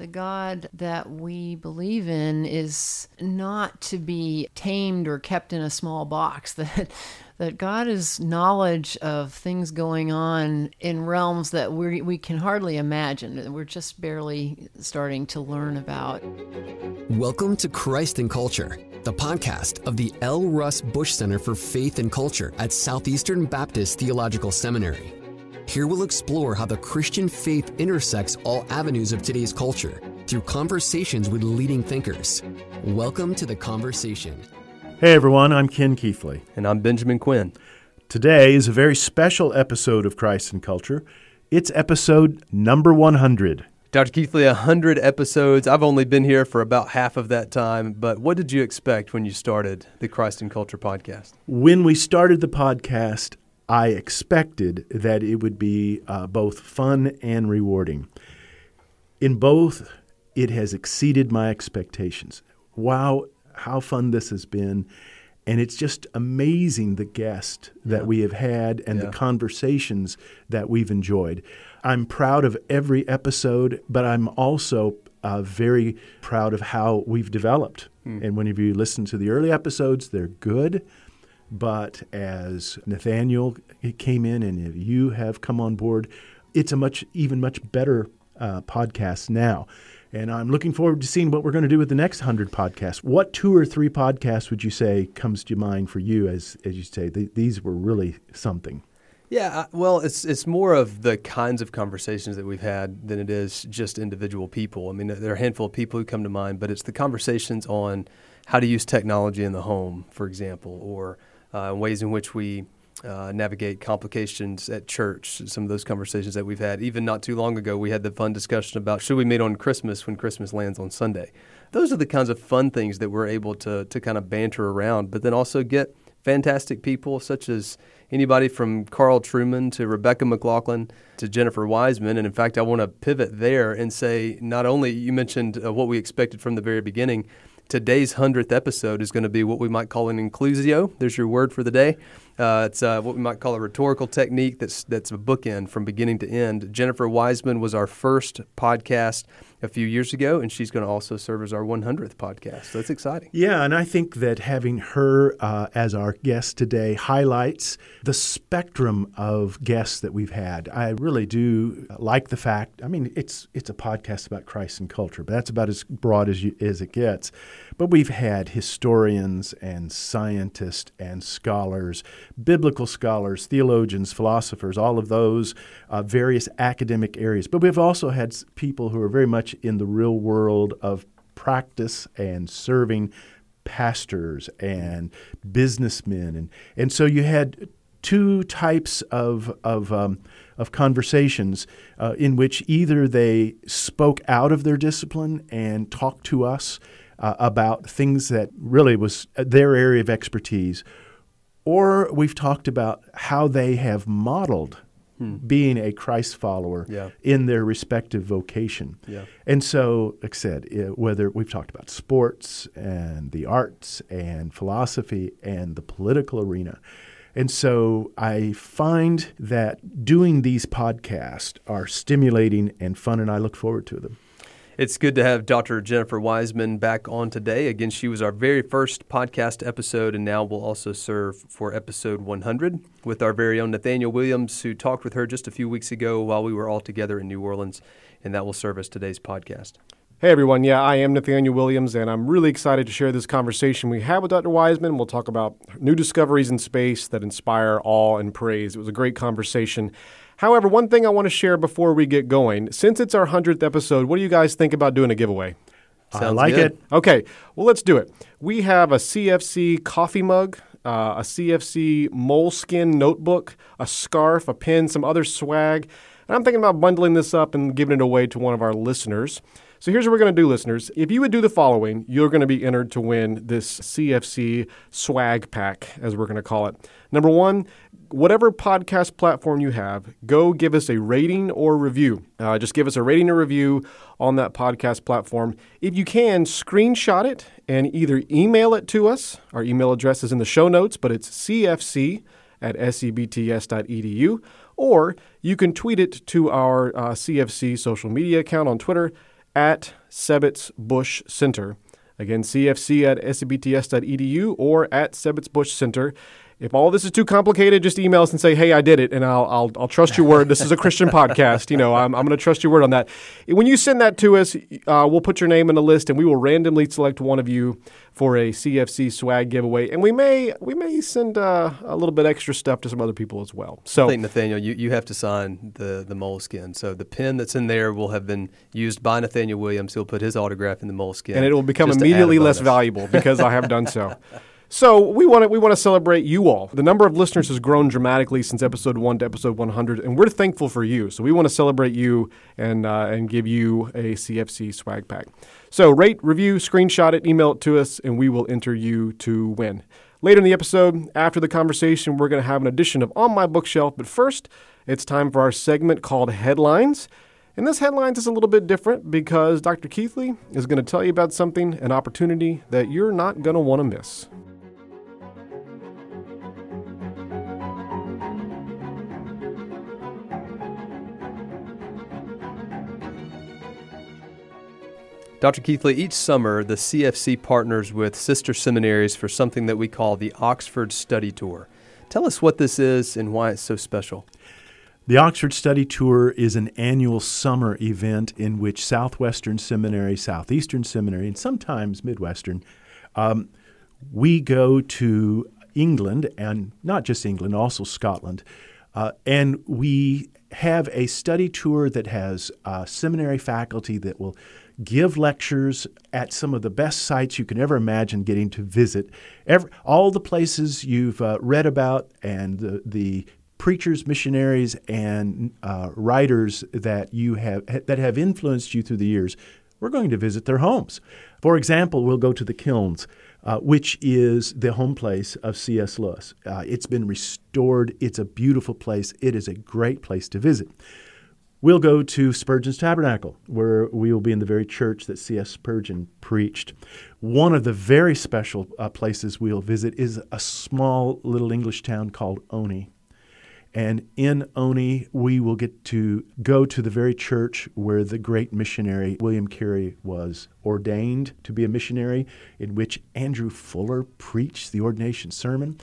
The God that we believe in is not to be tamed or kept in a small box. That that God is knowledge of things going on in realms that we we can hardly imagine. We're just barely starting to learn about. Welcome to Christ and Culture, the podcast of the L. Russ Bush Center for Faith and Culture at Southeastern Baptist Theological Seminary. Here we'll explore how the Christian faith intersects all avenues of today's culture through conversations with leading thinkers. Welcome to the conversation. Hey everyone, I'm Ken Keathley. And I'm Benjamin Quinn. Today is a very special episode of Christ and Culture. It's episode number 100. Dr. Keathley, 100 episodes. I've only been here for about half of that time, but what did you expect when you started the Christ and Culture podcast? When we started the podcast, I expected that it would be uh, both fun and rewarding. In both, it has exceeded my expectations. Wow, how fun this has been. And it's just amazing the guest that yeah. we have had and yeah. the conversations that we've enjoyed. I'm proud of every episode, but I'm also uh, very proud of how we've developed. Mm. And whenever you listen to the early episodes, they're good. But as Nathaniel came in and you have come on board, it's a much, even much better uh, podcast now. And I'm looking forward to seeing what we're going to do with the next 100 podcasts. What two or three podcasts would you say comes to mind for you as, as you say, th- these were really something? Yeah, well, it's it's more of the kinds of conversations that we've had than it is just individual people. I mean, there are a handful of people who come to mind, but it's the conversations on how to use technology in the home, for example, or uh, ways in which we uh, navigate complications at church. Some of those conversations that we've had, even not too long ago, we had the fun discussion about should we meet on Christmas when Christmas lands on Sunday. Those are the kinds of fun things that we're able to to kind of banter around, but then also get fantastic people such as anybody from Carl Trueman to Rebecca McLaughlin to Jennifer Wiseman. And in fact, I want to pivot there and say not only you mentioned uh, what we expected from the very beginning today's 100th episode is going to be what we might call an inclusio. There's your word for the day. Uh, it's uh, what we might call a rhetorical technique that's, that's a bookend from beginning to end. Jennifer Wiseman was our first podcast a few years ago, and she's going to also serve as our 100th podcast. So that's exciting. Yeah, and I think that having her uh, as our guest today highlights the spectrum of guests that we've had. I really do like the fact. I mean, it's it's a podcast about Christ and culture, but that's about as broad as you, as it gets. But we've had historians and scientists and scholars, biblical scholars, theologians, philosophers, all of those uh, various academic areas. But we've also had people who are very much in the real world of practice and serving pastors and businessmen and and so you had two types of of um, of conversations uh, in which either they spoke out of their discipline and talked to us uh, about things that really was their area of expertise, or we've talked about how they have modeled hmm. being a Christ follower yeah. in their respective vocation. Yeah. And so, like I said, whether we've talked about sports and the arts and philosophy and the political arena. And so I find that doing these podcasts are stimulating and fun, and I look forward to them. It's good to have Dr. Jennifer Wiseman back on today. Again, she was our very first podcast episode, and now will also serve for episode 100 with our very own Nathaniel Williams, who talked with her just a few weeks ago while we were all together in New Orleans, and that will serve as today's podcast. Hey everyone, yeah, I am Nathaniel Williams, and I'm really excited to share this conversation we had with Dr. Wiseman. We'll talk about new discoveries in space that inspire awe and praise. It was a great conversation. However, one thing I want to share before we get going, since it's our 100th episode, what do you guys think about doing a giveaway? Sounds I like good. it. Okay, well, let's do it. We have a CFC coffee mug, uh, a CFC moleskin notebook, a scarf, a pen, some other swag. And I'm thinking about bundling this up and giving it away to one of our listeners. So here's what we're going to do, listeners. If you would do the following, you're going to be entered to win this CFC swag pack, as we're going to call it. Number one, whatever podcast platform you have, go give us a rating or review. Uh, just give us a rating or review on that podcast platform. If you can, screenshot it and either email it to us. Our email address is in the show notes, but it's cfc at sebts.edu. Or you can tweet it to our uh, CFC social media account on Twitter at SEBTS Bush Center. Again, cfc at sebts.edu or at SEBTS Bush Center. If all this is too complicated, just email us and say, "Hey, I did it," and I'll I'll, I'll trust your word. This is a Christian podcast. You know, I'm, I'm going to trust your word on that. When you send that to us, uh, we'll put your name in a list, and we will randomly select one of you for a CFC swag giveaway. And we may we may send uh, a little bit extra stuff to some other people as well. So I think Nathaniel, you, you have to sign the the moleskin. So the pen that's in there will have been used by Nathaniel Williams. He'll put his autograph in the moleskin, and it will become just to add a immediately less valuable because I have done so. So we want to we want to celebrate you all. The number of listeners has grown dramatically since episode one to episode 100, and we're thankful for you. So we want to celebrate you and uh, and give you a CFC swag pack. So rate, review, screenshot it, email it to us, and we will enter you to win. Later in the episode, after the conversation, we're going to have an edition of On My Bookshelf. But first, it's time for our segment called Headlines. And this headlines is a little bit different because Dr. Keathley is going to tell you about something, an opportunity that you're not going to want to miss. Dr. Keathley, each summer the CFC partners with sister seminaries for something that we call the Oxford Study Tour. Tell us what this is and why it's so special. The Oxford Study Tour is an annual summer event in which Southwestern Seminary, Southeastern Seminary, and sometimes Midwestern, um, we go to England, and not just England, also Scotland, uh, and we have a study tour that has uh, seminary faculty that will give lectures at some of the best sites you can ever imagine getting to visit. Every, all the places you've uh, read about and the, the preachers, missionaries, and uh, writers that you have that have influenced you through the years. We're going to visit their homes. For example, we'll go to the Kilns, uh, which is the home place of C.S. Lewis. Uh, it's been restored. It's a beautiful place. It is a great place to visit. We'll go to Spurgeon's Tabernacle, where we will be in the very church that C.S. Spurgeon preached. One of the very special uh, places we'll visit is a small little English town called Olney. And in Olney, we will get to go to the very church where the great missionary William Carey was ordained to be a missionary, in which Andrew Fuller preached the ordination sermon.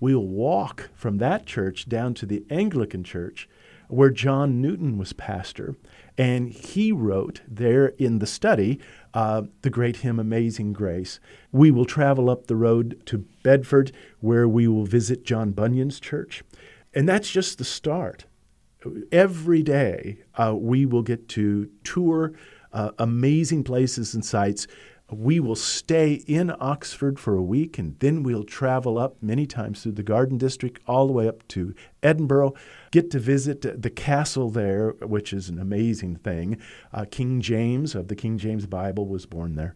We'll walk from that church down to the Anglican church where John Newton was pastor, and he wrote there in the study uh, the great hymn Amazing Grace. We will travel up the road to Bedford, where we will visit John Bunyan's church. And that's just the start. Every day, uh, we will get to tour uh, amazing places and sites. We will stay in Oxford for a week and then we'll travel up many times through the Garden District all the way up to Edinburgh. Get to visit the castle there, which is an amazing thing. Uh, King James of the King James Bible was born there.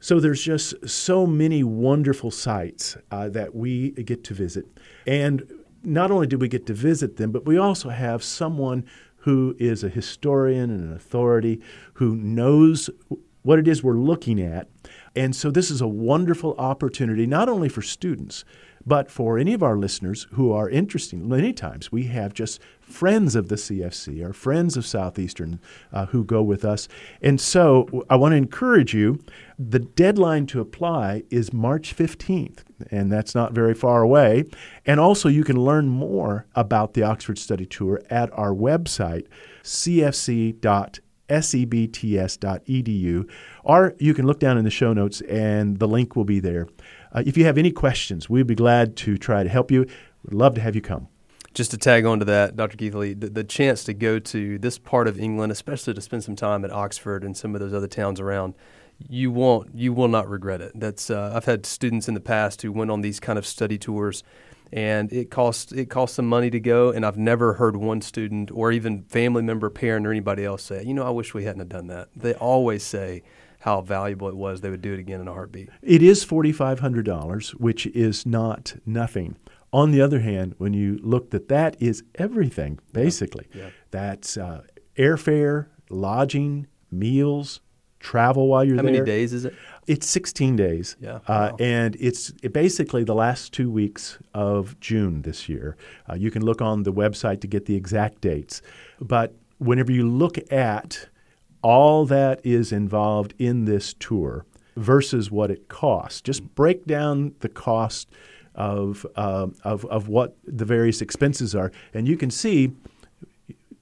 So there's just so many wonderful sites uh, that we get to visit. And not only do we get to visit them, but we also have someone who is a historian and an authority who knows what it is we're looking at. And so this is a wonderful opportunity, not only for students, but for any of our listeners who are interested. Many times we have just friends of the CFC or friends of Southeastern uh, who go with us. And so I want to encourage you. The deadline to apply is March 15th, and that's not very far away. And also, you can learn more about the Oxford Study Tour at our website, cfc.edu sebts.edu, or you can look down in the show notes and the link will be there. Uh, if you have any questions, we'd be glad to try to help you. We'd love to have you come. Just to tag on to that, Dr. Keathley, the, the chance to go to this part of England, especially to spend some time at Oxford and some of those other towns around, you won't, you will not regret it. That's uh, I've had students in the past who went on these kind of study tours, and it costs it costs some money to go. And I've never heard one student or even family member, parent, or anybody else say, you know, I wish we hadn't have done that. They always say how valuable it was. They would do it again in a heartbeat. It is $4,500, which is not nothing. On the other hand, when you look at that, is everything basically. Yeah. That's uh, airfare, lodging, meals, travel while you're How there. How many days is it? It's 16 days. Yeah, Uh, wow. and it's it basically the last two weeks of June this year. Uh, you can look on the website to get the exact dates. But whenever you look at all that is involved in this tour versus what it costs. Just break down the cost of, uh, of, of what the various expenses are, and you can see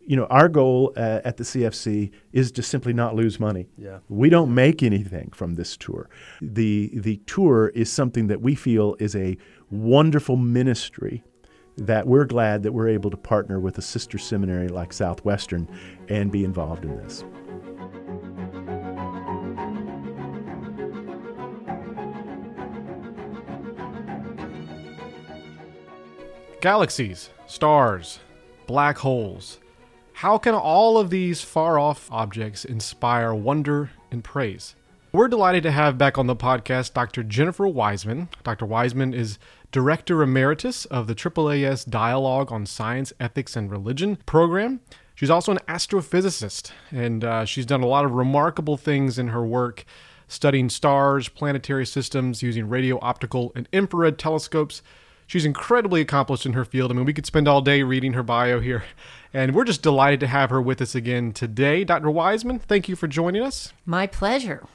you know, our goal uh, at the CFC is to simply not lose money. Yeah. We don't make anything from this tour. The the tour is something that we feel is a wonderful ministry that we're glad that we're able to partner with a sister seminary like Southwestern and be involved in this. Galaxies, stars, black holes. How can all of these far off objects inspire wonder and praise? We're delighted to have back on the podcast Dr. Jennifer Wiseman. Dr. Wiseman is Director Emeritus of the AAAS Dialogue on Science, Ethics, and Religion program. She's also an astrophysicist, and uh, she's done a lot of remarkable things in her work studying stars, planetary systems using radio, optical, and infrared telescopes. She's incredibly accomplished in her field. I mean, we could spend all day reading her bio here. And we're just delighted to have her with us again today. Dr. Wiseman, thank you for joining us. My pleasure.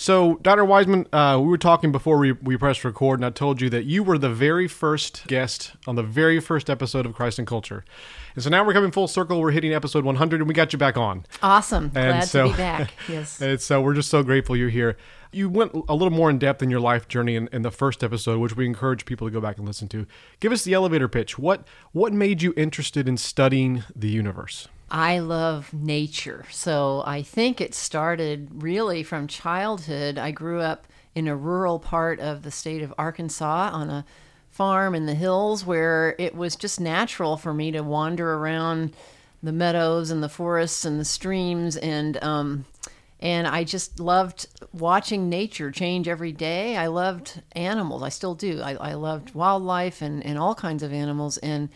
So, Dr. Wiseman, uh, we were talking before we, we pressed record, and I told you that you were the very first guest on the very first episode of Christ and Culture. And so now we're coming full circle. We're hitting episode 100, and we got you back on. Awesome. Glad so, to be back. Yes. and so we're just so grateful you're here. You went a little more in depth in your life journey in, in the first episode, which we encourage people to go back and listen to. Give us the elevator pitch. What what made you interested in studying the universe? I love nature. So I think it started really from childhood. I grew up in a rural part of the state of Arkansas on a farm in the hills where it was just natural for me to wander around the meadows and the forests and the streams and um, and I just loved watching nature change every day. I loved animals. I still do. I, I loved wildlife and, and all kinds of animals and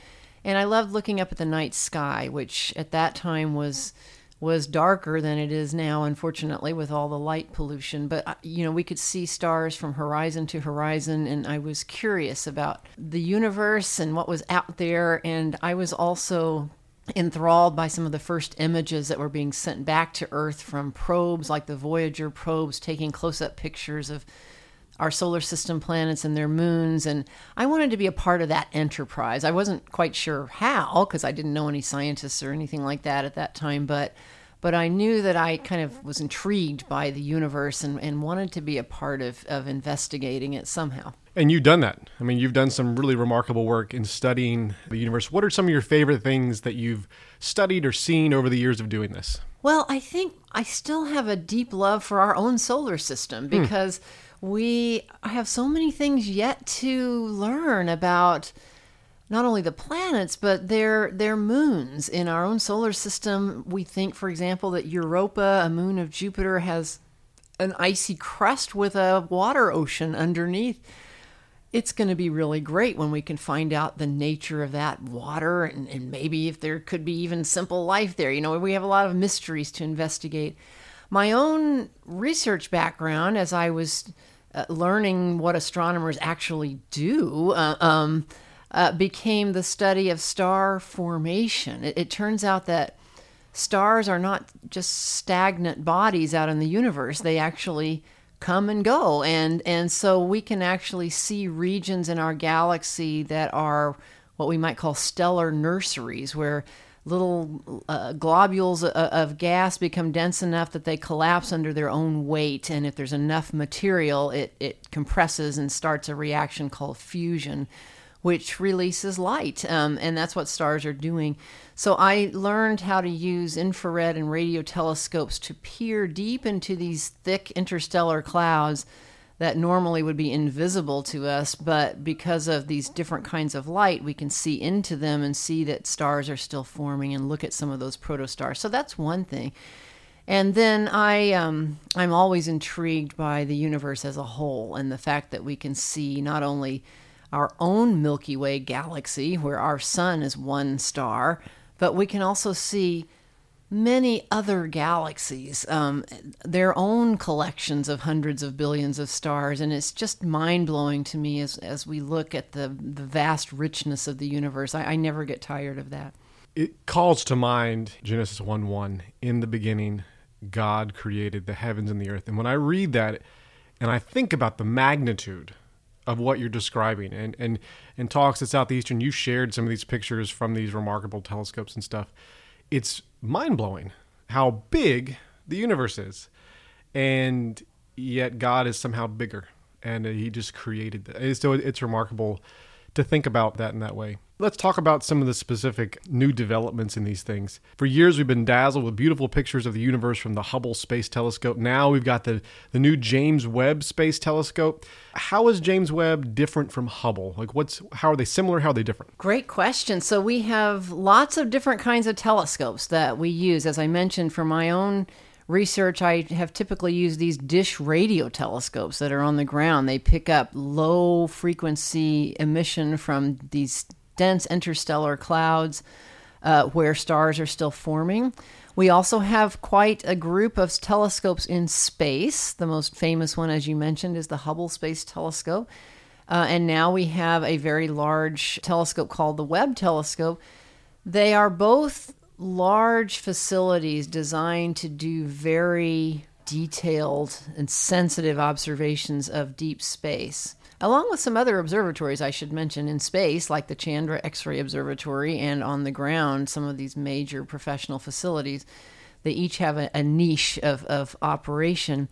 and I loved looking up at the night sky, which at that time was was darker than it is now, unfortunately, with all the light pollution. But uh, you know, we could see stars from horizon to horizon, and I was curious about the universe and what was out there. And I was also enthralled by some of the first images that were being sent back to Earth from probes like the Voyager probes, taking close-up pictures of our solar system planets and their moons and i wanted to be a part of that enterprise i wasn't quite sure how because i didn't know any scientists or anything like that at that time but but i knew that i kind of was intrigued by the universe and, and wanted to be a part of, of investigating it somehow And you've done that. I mean, you've done some really remarkable work in studying the universe. What are some of your favorite things that you've studied or seen over the years of doing this? Well, I think I still have a deep love for our own solar system hmm. because we have so many things yet to learn about not only the planets but their their moons in our own solar system. We think, for example, that Europa, a moon of Jupiter, has an icy crust with a water ocean underneath it's going to be really great when we can find out the nature of that water and, and maybe if there could be even simple life there. You know, we have a lot of mysteries to investigate. My own research background, as I was uh, learning what astronomers actually do, uh, um, uh, became the study of star formation. It, it turns out that stars are not just stagnant bodies out in the universe, they actually come and go and and so we can actually see regions in our galaxy that are what we might call stellar nurseries where little uh, globules of, of gas become dense enough that they collapse under their own weight. And if there's enough material it, it compresses and starts a reaction called fusion which releases light. Um, and that's what stars are doing. So I learned how to use infrared and radio telescopes to peer deep into these thick interstellar clouds that normally would be invisible to us, but because of these different kinds of light, we can see into them and see that stars are still forming and look at some of those protostars. So that's one thing. And then I, um, I'm always intrigued by the universe as a whole and the fact that we can see not only our own Milky Way galaxy, where our sun is one star, but we can also see many other galaxies, um, their own collections of hundreds of billions of stars, and it's just mind blowing to me as as we look at the the vast richness of the universe. I, I never get tired of that. It calls to mind Genesis 1 1. In the beginning, God created the heavens and the earth. And when I read that and I think about the magnitude of what you're describing and, and in talks at Southeastern, you shared some of these pictures from these remarkable telescopes and stuff. It's mind blowing how big the universe is. And yet God is somehow bigger and he just created that. So it's remarkable to think about that in that way. Let's talk about some of the specific new developments in these things. For years, we've been dazzled with beautiful pictures of the universe from the Hubble Space Telescope. Now we've got the, the new James Webb Space Telescope. How is James Webb different from Hubble? Like, what's how are they similar? How are they different? Great question. So we have lots of different kinds of telescopes that we use. As I mentioned, for my own research, I have typically used these dish radio telescopes that are on the ground. They pick up low frequency emission from these dense interstellar clouds uh, where stars are still forming. We also have quite a group of telescopes in space. The most famous one, as you mentioned, is the Hubble Space Telescope. Uh, and now we have a very large telescope called the Webb Telescope. They are both large facilities designed to do very detailed and sensitive observations of deep space, along with some other observatories I should mention in space, like the Chandra X ray Observatory, and on the ground, some of these major professional facilities. They each have a, a niche of, of operation.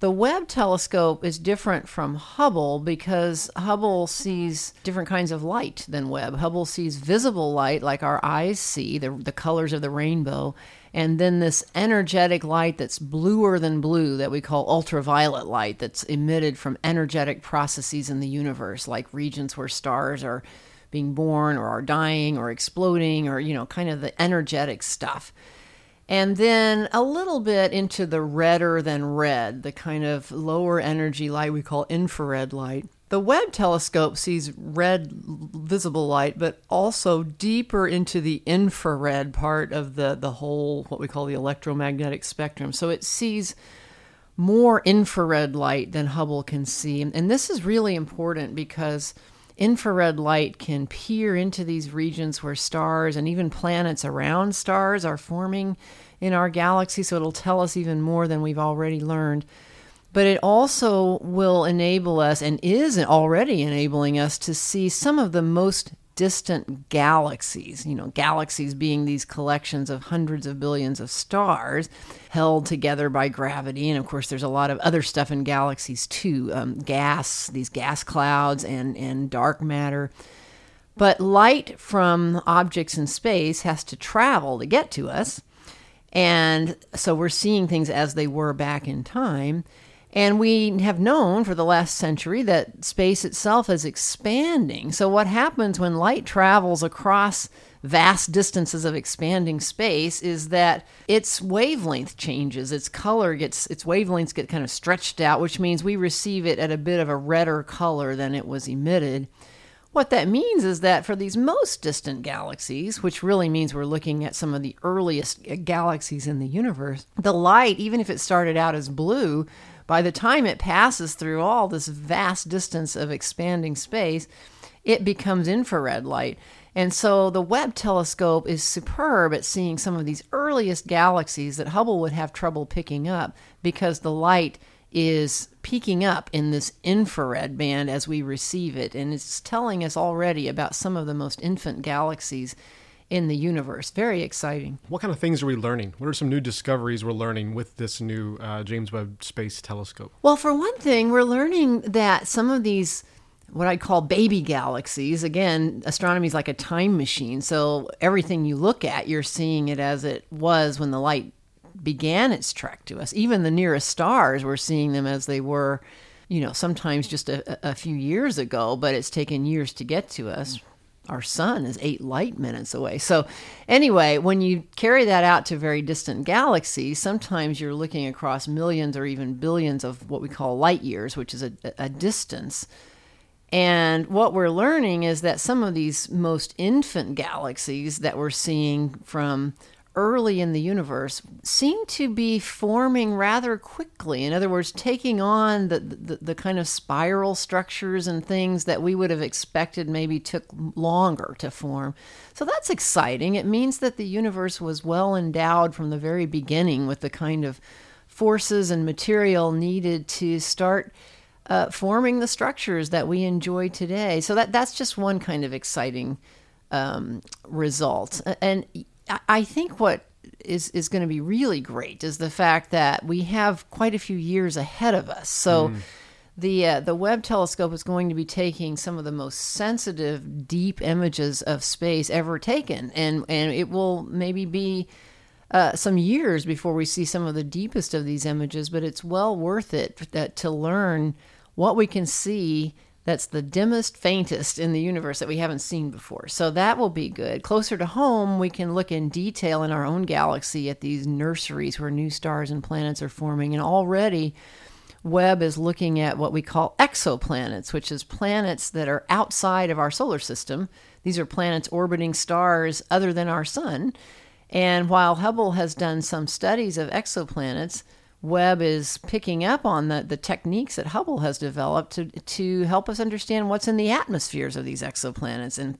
The Webb telescope is different from Hubble because Hubble sees different kinds of light than Webb. Hubble sees visible light like our eyes see, the, the colors of the rainbow, and then this energetic light that's bluer than blue that we call ultraviolet light that's emitted from energetic processes in the universe, like regions where stars are being born or are dying or exploding or, you know, kind of the energetic stuff and then a little bit into the redder than red, the kind of lower energy light we call infrared light. The Webb telescope sees red visible light, but also deeper into the infrared part of the, the whole, what we call the electromagnetic spectrum. So it sees more infrared light than Hubble can see. And this is really important because infrared light can peer into these regions where stars and even planets around stars are forming in our galaxy, so it'll tell us even more than we've already learned. But it also will enable us, and is already enabling us, to see some of the most distant galaxies. You know, galaxies being these collections of hundreds of billions of stars held together by gravity. And of course, there's a lot of other stuff in galaxies too um, gas, these gas clouds, and, and dark matter. But light from objects in space has to travel to get to us. And so we're seeing things as they were back in time. And we have known for the last century that space itself is expanding. So, what happens when light travels across vast distances of expanding space is that its wavelength changes, its color gets, its wavelengths get kind of stretched out, which means we receive it at a bit of a redder color than it was emitted. What that means is that for these most distant galaxies, which really means we're looking at some of the earliest galaxies in the universe, the light, even if it started out as blue, by the time it passes through all this vast distance of expanding space, it becomes infrared light. And so the Webb telescope is superb at seeing some of these earliest galaxies that Hubble would have trouble picking up because the light is peaking up in this infrared band as we receive it. And it's telling us already about some of the most infant galaxies in the universe. Very exciting. What kind of things are we learning? What are some new discoveries we're learning with this new uh, James Webb Space Telescope? Well, for one thing, we're learning that some of these what I'd call baby galaxies. Again, astronomy is like a time machine. So everything you look at, you're seeing it as it was when the light began its trek to us. Even the nearest stars, we're seeing them as they were, you know, sometimes just a, a few years ago, but it's taken years to get to us our sun is eight light minutes away. So, anyway, when you carry that out to very distant galaxies, sometimes you're looking across millions or even billions of what we call light years, which is a, a distance. And what we're learning is that some of these most infant galaxies that we're seeing from early in the universe seem to be forming rather quickly. In other words, taking on the, the, the, kind of spiral structures and things that we would have expected maybe took longer to form. So that's exciting. It means that the universe was well endowed from the very beginning with the kind of forces and material needed to start. Uh, forming the structures that we enjoy today. So that that's just one kind of exciting um, result. And I think what is is going to be really great is the fact that we have quite a few years ahead of us. So. Mm. The, uh, the Webb telescope is going to be taking some of the most sensitive, deep images of space ever taken, and and it will maybe be uh, some years before we see some of the deepest of these images. But it's well worth it that, to learn what we can see that's the dimmest, faintest in the universe that we haven't seen before. So that will be good. Closer to home, we can look in detail in our own galaxy at these nurseries where new stars and planets are forming. And already, Webb is looking at what we call exoplanets, which is planets that are outside of our solar system. These are planets orbiting stars other than our sun. And while Hubble has done some studies of exoplanets, Webb is picking up on the, the techniques that Hubble has developed to, to help us understand what's in the atmospheres of these exoplanets. And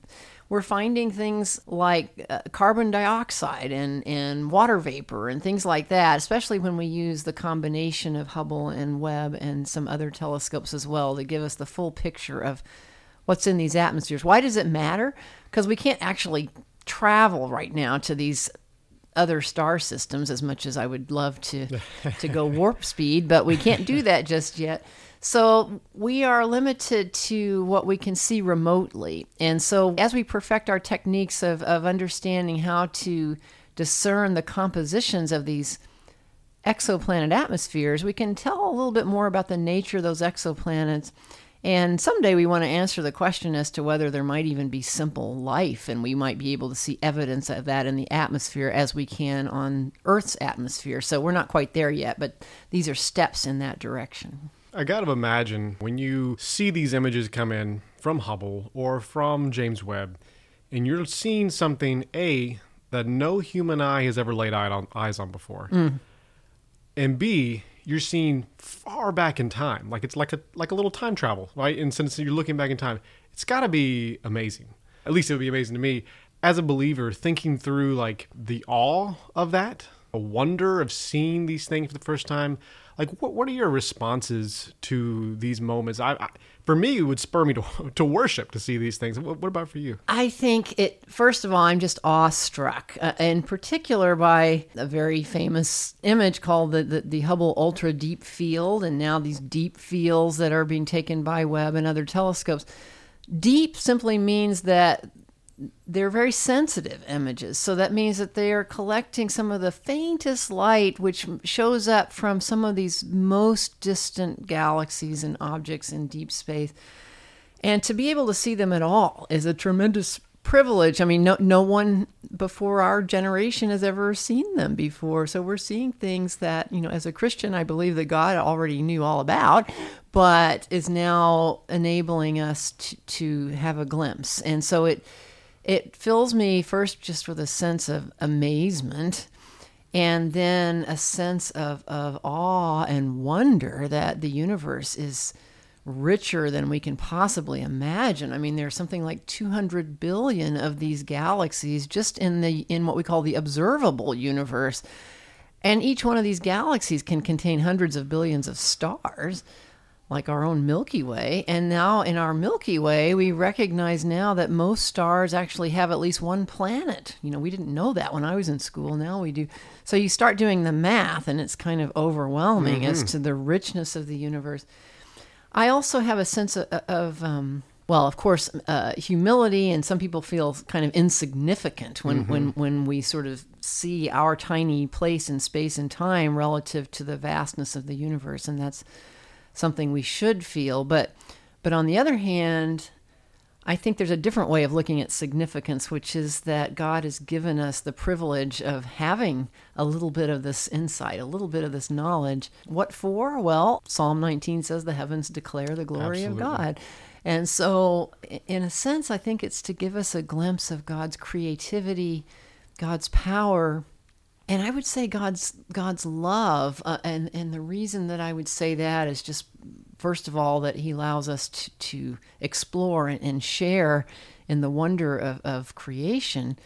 we're finding things like uh, carbon dioxide and, and water vapor and things like that, especially when we use the combination of Hubble and Webb and some other telescopes as well to give us the full picture of what's in these atmospheres. Why does it matter? Because we can't actually travel right now to these other star systems as much as I would love to to go warp speed, but we can't do that just yet. So we are limited to what we can see remotely. And so as we perfect our techniques of, of understanding how to discern the compositions of these exoplanet atmospheres, we can tell a little bit more about the nature of those exoplanets and someday we want to answer the question as to whether there might even be simple life, and we might be able to see evidence of that in the atmosphere as we can on Earth's atmosphere. So we're not quite there yet, but these are steps in that direction. I got to imagine when you see these images come in from Hubble or from James Webb, and you're seeing something, A, that no human eye has ever laid eyes on before, mm. and B, you're seeing far back in time. Like it's like a like a little time travel, right? And since you're looking back in time, it's got to be amazing. At least it would be amazing to me as a believer thinking through like the awe of that, a wonder of seeing these things for the first time. Like what what are your responses to these moments? I, I for me, it would spur me to, to worship to see these things. What, what about for you? I think it, first of all, I'm just awestruck, uh, in particular by a very famous image called the, the, the Hubble Ultra Deep Field, and now these deep fields that are being taken by Webb and other telescopes. Deep simply means that they're very sensitive images. So that means that they are collecting some of the faintest light, which shows up from some of these most distant galaxies and objects in deep space. And to be able to see them at all is a tremendous privilege. I mean, no, no one before our generation has ever seen them before. So we're seeing things that, you know, as a Christian, I believe that God already knew all about, but is now enabling us to, to have a glimpse. And so it, it fills me first just with a sense of amazement and then a sense of, of awe and wonder that the universe is richer than we can possibly imagine. I mean, there's something like 200 billion of these galaxies just in the in what we call the observable universe. And each one of these galaxies can contain hundreds of billions of stars like our own Milky Way. And now in our Milky Way, we recognize now that most stars actually have at least one planet. You know, we didn't know that when I was in school. Now we do. So you start doing the math, and it's kind of overwhelming mm-hmm. as to the richness of the universe. I also have a sense of, of um, well, of course, uh, humility, and some people feel kind of insignificant when, mm-hmm. when, when we sort of see our tiny place in space and time relative to the vastness of the universe. And that's something we should feel. But but on the other hand, I think there's a different way of looking at significance, which is that God has given us the privilege of having a little bit of this insight, a little bit of this knowledge. What for? Well, Psalm 19 says the heavens declare the glory Absolutely. of God. And so, in a sense, I think it's to give us a glimpse of God's creativity, God's power, and I would say God's God's love, uh, and and the reason that I would say that is just first of all that He allows us to, to explore and, and share in the wonder of, of creation,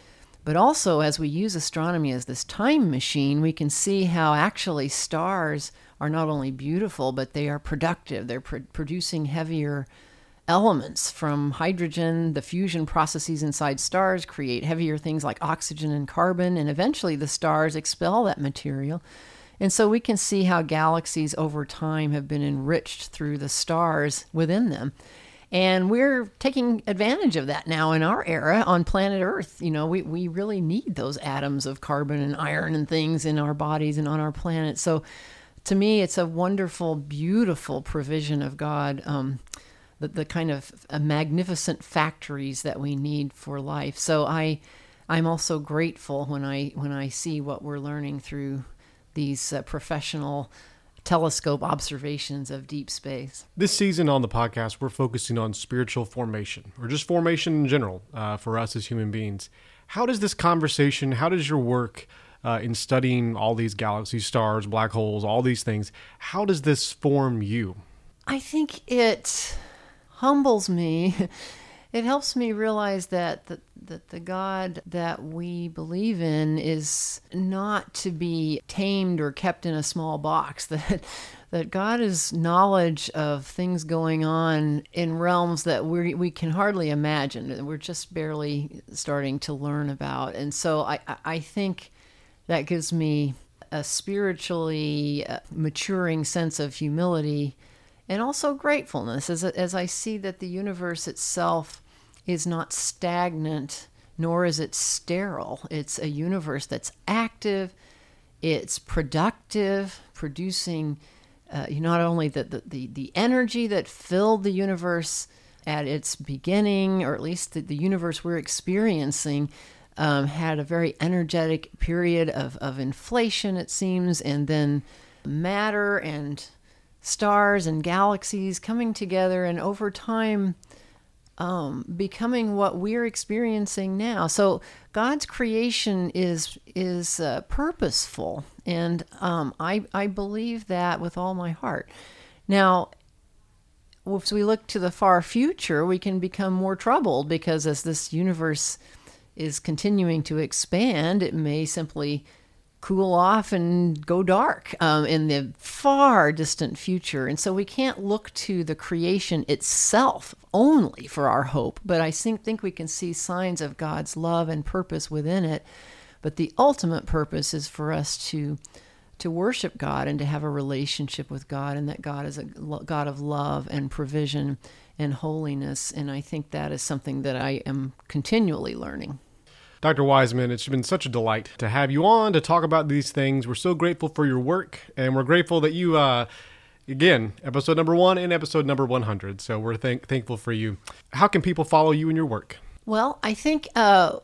but also as we use astronomy as this time machine, we can see how actually stars are not only beautiful but they are productive. They're pr- producing heavier elements from hydrogen. The fusion processes inside stars create heavier things like oxygen and carbon, and eventually the stars expel that material. And so we can see how galaxies over time have been enriched through the stars within them. And we're taking advantage of that now in our era on planet Earth. You know, we, we really need those atoms of carbon and iron and things in our bodies and on our planet. So to me, it's a wonderful, beautiful provision of God. Um, the, the kind of uh, magnificent factories that we need for life. So I, I'm also grateful when I when I see what we're learning through these uh, professional telescope observations of deep space. This season on the podcast, we're focusing on spiritual formation, or just formation in general uh, for us as human beings. How does this conversation, how does your work uh, in studying all these galaxies, stars, black holes, all these things, how does this form you? I think it humbles me. It helps me realize that the, that the God that we believe in is not to be tamed or kept in a small box. That that God is knowledge of things going on in realms that we we can hardly imagine. We're just barely starting to learn about, and so I I think that gives me a spiritually uh, maturing sense of humility and also gratefulness as, as I see that the universe itself is not stagnant, nor is it sterile. It's a universe that's active, it's productive, producing uh, not only the, the, the, the, energy that filled the universe at its beginning, or at least the, the universe we're experiencing. Um, had a very energetic period of, of inflation, it seems, and then matter and stars and galaxies coming together and over time um, becoming what we're experiencing now. So God's creation is is uh, purposeful, and um, I I believe that with all my heart. Now, if we look to the far future, we can become more troubled because as this universe is continuing to expand, it may simply cool off and go dark um, in the far distant future. And so we can't look to the creation itself only for our hope, but I think, think we can see signs of God's love and purpose within it. But the ultimate purpose is for us to to worship God and to have a relationship with God, and that God is a God of love and provision and holiness. And I think that is something that I am continually learning. Dr. Wiseman, it's been such a delight to have you on to talk about these things. We're so grateful for your work, and we're grateful that you, uh, again, episode number one and episode number 100. So we're thank- thankful for you. How can people follow you and your work? Well, I think uh,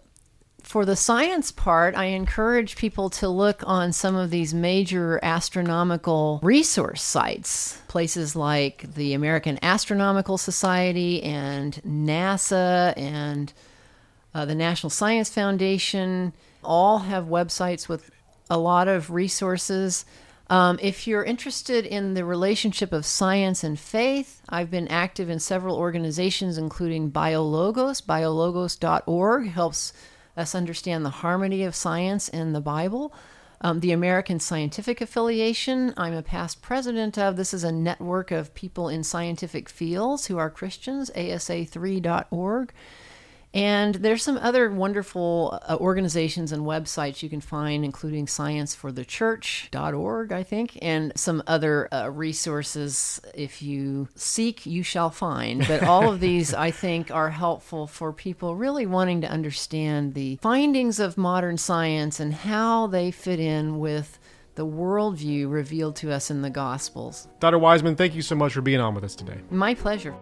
for the science part, I encourage people to look on some of these major astronomical resource sites, places like the American Astronomical Society and NASA and uh, the National Science Foundation, all have websites with a lot of resources. Um, if you're interested in the relationship of science and faith, I've been active in several organizations, including BioLogos. BioLogos.org helps us understand the harmony of science and the Bible. Um, the American Scientific Affiliation, I'm a past president of. This is a network of people in scientific fields who are Christians, asa3.org. And there's some other wonderful uh, organizations and websites you can find, including scienceforthechurch.org, I think, and some other uh, resources. If you seek, you shall find. But all of these, I think, are helpful for people really wanting to understand the findings of modern science and how they fit in with the worldview revealed to us in the Gospels. Dr. Wiseman, thank you so much for being on with us today. My pleasure.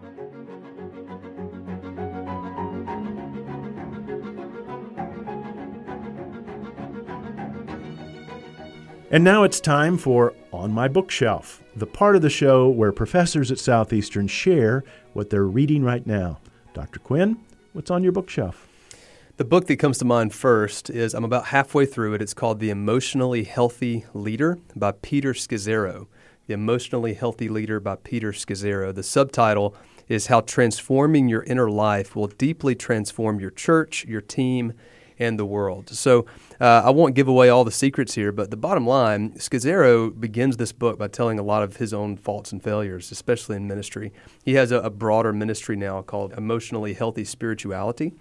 And now it's time for On My Bookshelf, the part of the show where professors at Southeastern share what they're reading right now. Dr. Quinn, what's on your bookshelf? The book that comes to mind first is I'm about halfway through it. It's called The Emotionally Healthy Leader by Peter Scazzero. The Emotionally Healthy Leader by Peter Scazzero. The subtitle is How Transforming Your Inner Life Will Deeply Transform Your Church, Your Team, and the World. So uh, I won't give away all the secrets here, but the bottom line Scazzero begins this book by telling a lot of his own faults and failures, especially in ministry. He has a, a broader ministry now called Emotionally Healthy Spirituality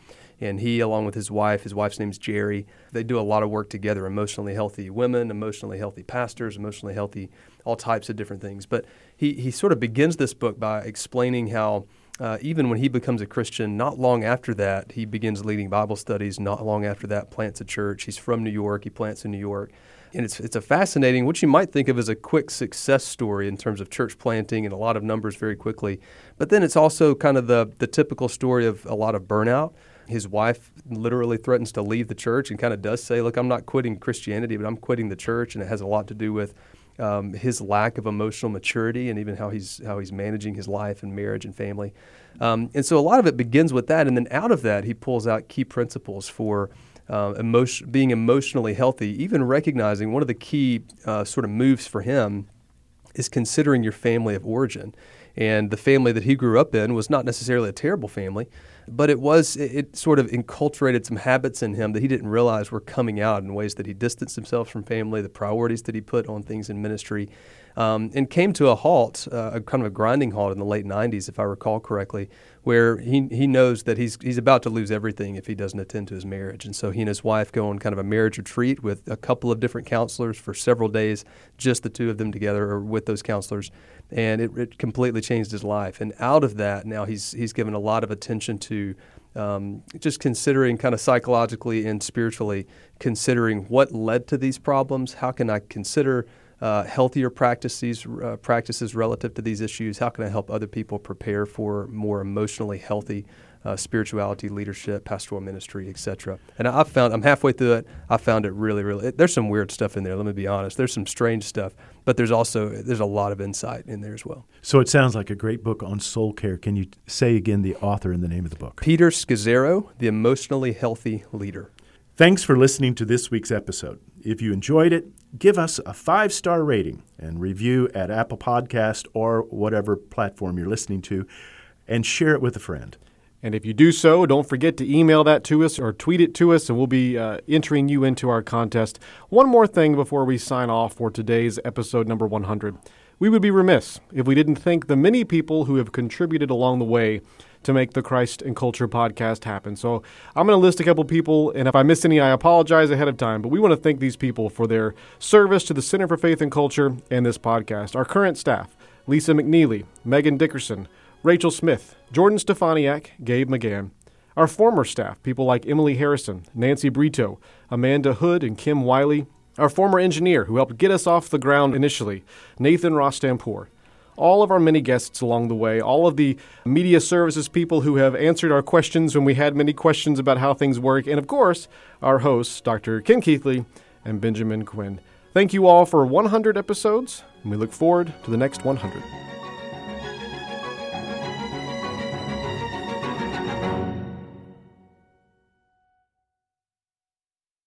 and he along with his wife his wife's name's Geri they do a lot of work together emotionally healthy women emotionally healthy pastors emotionally healthy all types of different things but he, he sort of begins this book by explaining how uh, even when he becomes a Christian, not long after that, he begins leading Bible studies. Not long after that, plants a church. He's from New York. He plants in New York. And it's, it's a fascinating, what you might think of as a quick success story in terms of church planting and a lot of numbers very quickly. But then it's also kind of the, the typical story of a lot of burnout. His wife literally threatens to leave the church and kind of does say, Look, I'm not quitting Christianity, but I'm quitting the church. And it has a lot to do with um, his lack of emotional maturity and even how he's how he's managing his life and marriage and family. Um, and so a lot of it begins with that, and then out of that, he pulls out key principles for. Uh, emotion, being emotionally healthy, even recognizing one of the key uh, sort of moves for him is considering your family of origin. And the family that he grew up in was not necessarily a terrible family, but it was it, sort of enculturated some habits in him that he didn't realize were coming out in ways that he distanced himself from family, the priorities that he put on things in ministry, um, and came to a halt, uh, a kind of a grinding halt in the late '90s, if I recall correctly, where he he knows that he's he's about to lose everything if he doesn't attend to his marriage, and so he and his wife go on kind of a marriage retreat with a couple of different counselors for several days, just the two of them together or with those counselors and it, it, completely changed his life. And out of that, now he's he's given a lot of attention to um, just considering kind of psychologically and spiritually considering what led to these problems. How can I consider uh, healthier practices uh, practices relative to these issues? How can I help other people prepare for more emotionally healthy uh, spirituality, leadership, pastoral ministry, etc. And I, have found I'm halfway through it. I found it really, really. It, there's some weird stuff in there. Let me be honest. There's some strange stuff, but there's also there's a lot of insight in there as well. So it sounds like a great book on soul care. Can you say again the author and the name of the book? Peter Scazzero, The Emotionally Healthy Leader. Thanks for listening to this week's episode. If you enjoyed it, give us a five star rating and review at Apple Podcast or whatever platform you're listening to, and share it with a friend. And if you do so, don't forget to email that to us or tweet it to us, and we'll be uh, entering you into our contest. One more thing before we sign off for today's episode number 100. We would be remiss if we didn't thank the many people who have contributed along the way to make the Christ and Culture podcast happen. So I'm going to list a couple people, and if I miss any, I apologize ahead of time. But we want to thank these people for their service to the Center for Faith and Culture and this podcast. Our current staff Lisa McNeely, Megan Dickerson, Rachel Smith, Jordan Stefaniak, Gabe McGann. Our former staff, people like Emily Harrison, Nancy Brito, Amanda Hood, and Kim Wiley. Our former engineer, who helped get us off the ground initially, Nathan Rostampour. All of our many guests along the way, all of the media services people who have answered our questions when we had many questions about how things work, and of course, our hosts, Dr. Ken Keathley and Benjamin Quinn. Thank you all for 100 episodes, and we look forward to the next 100.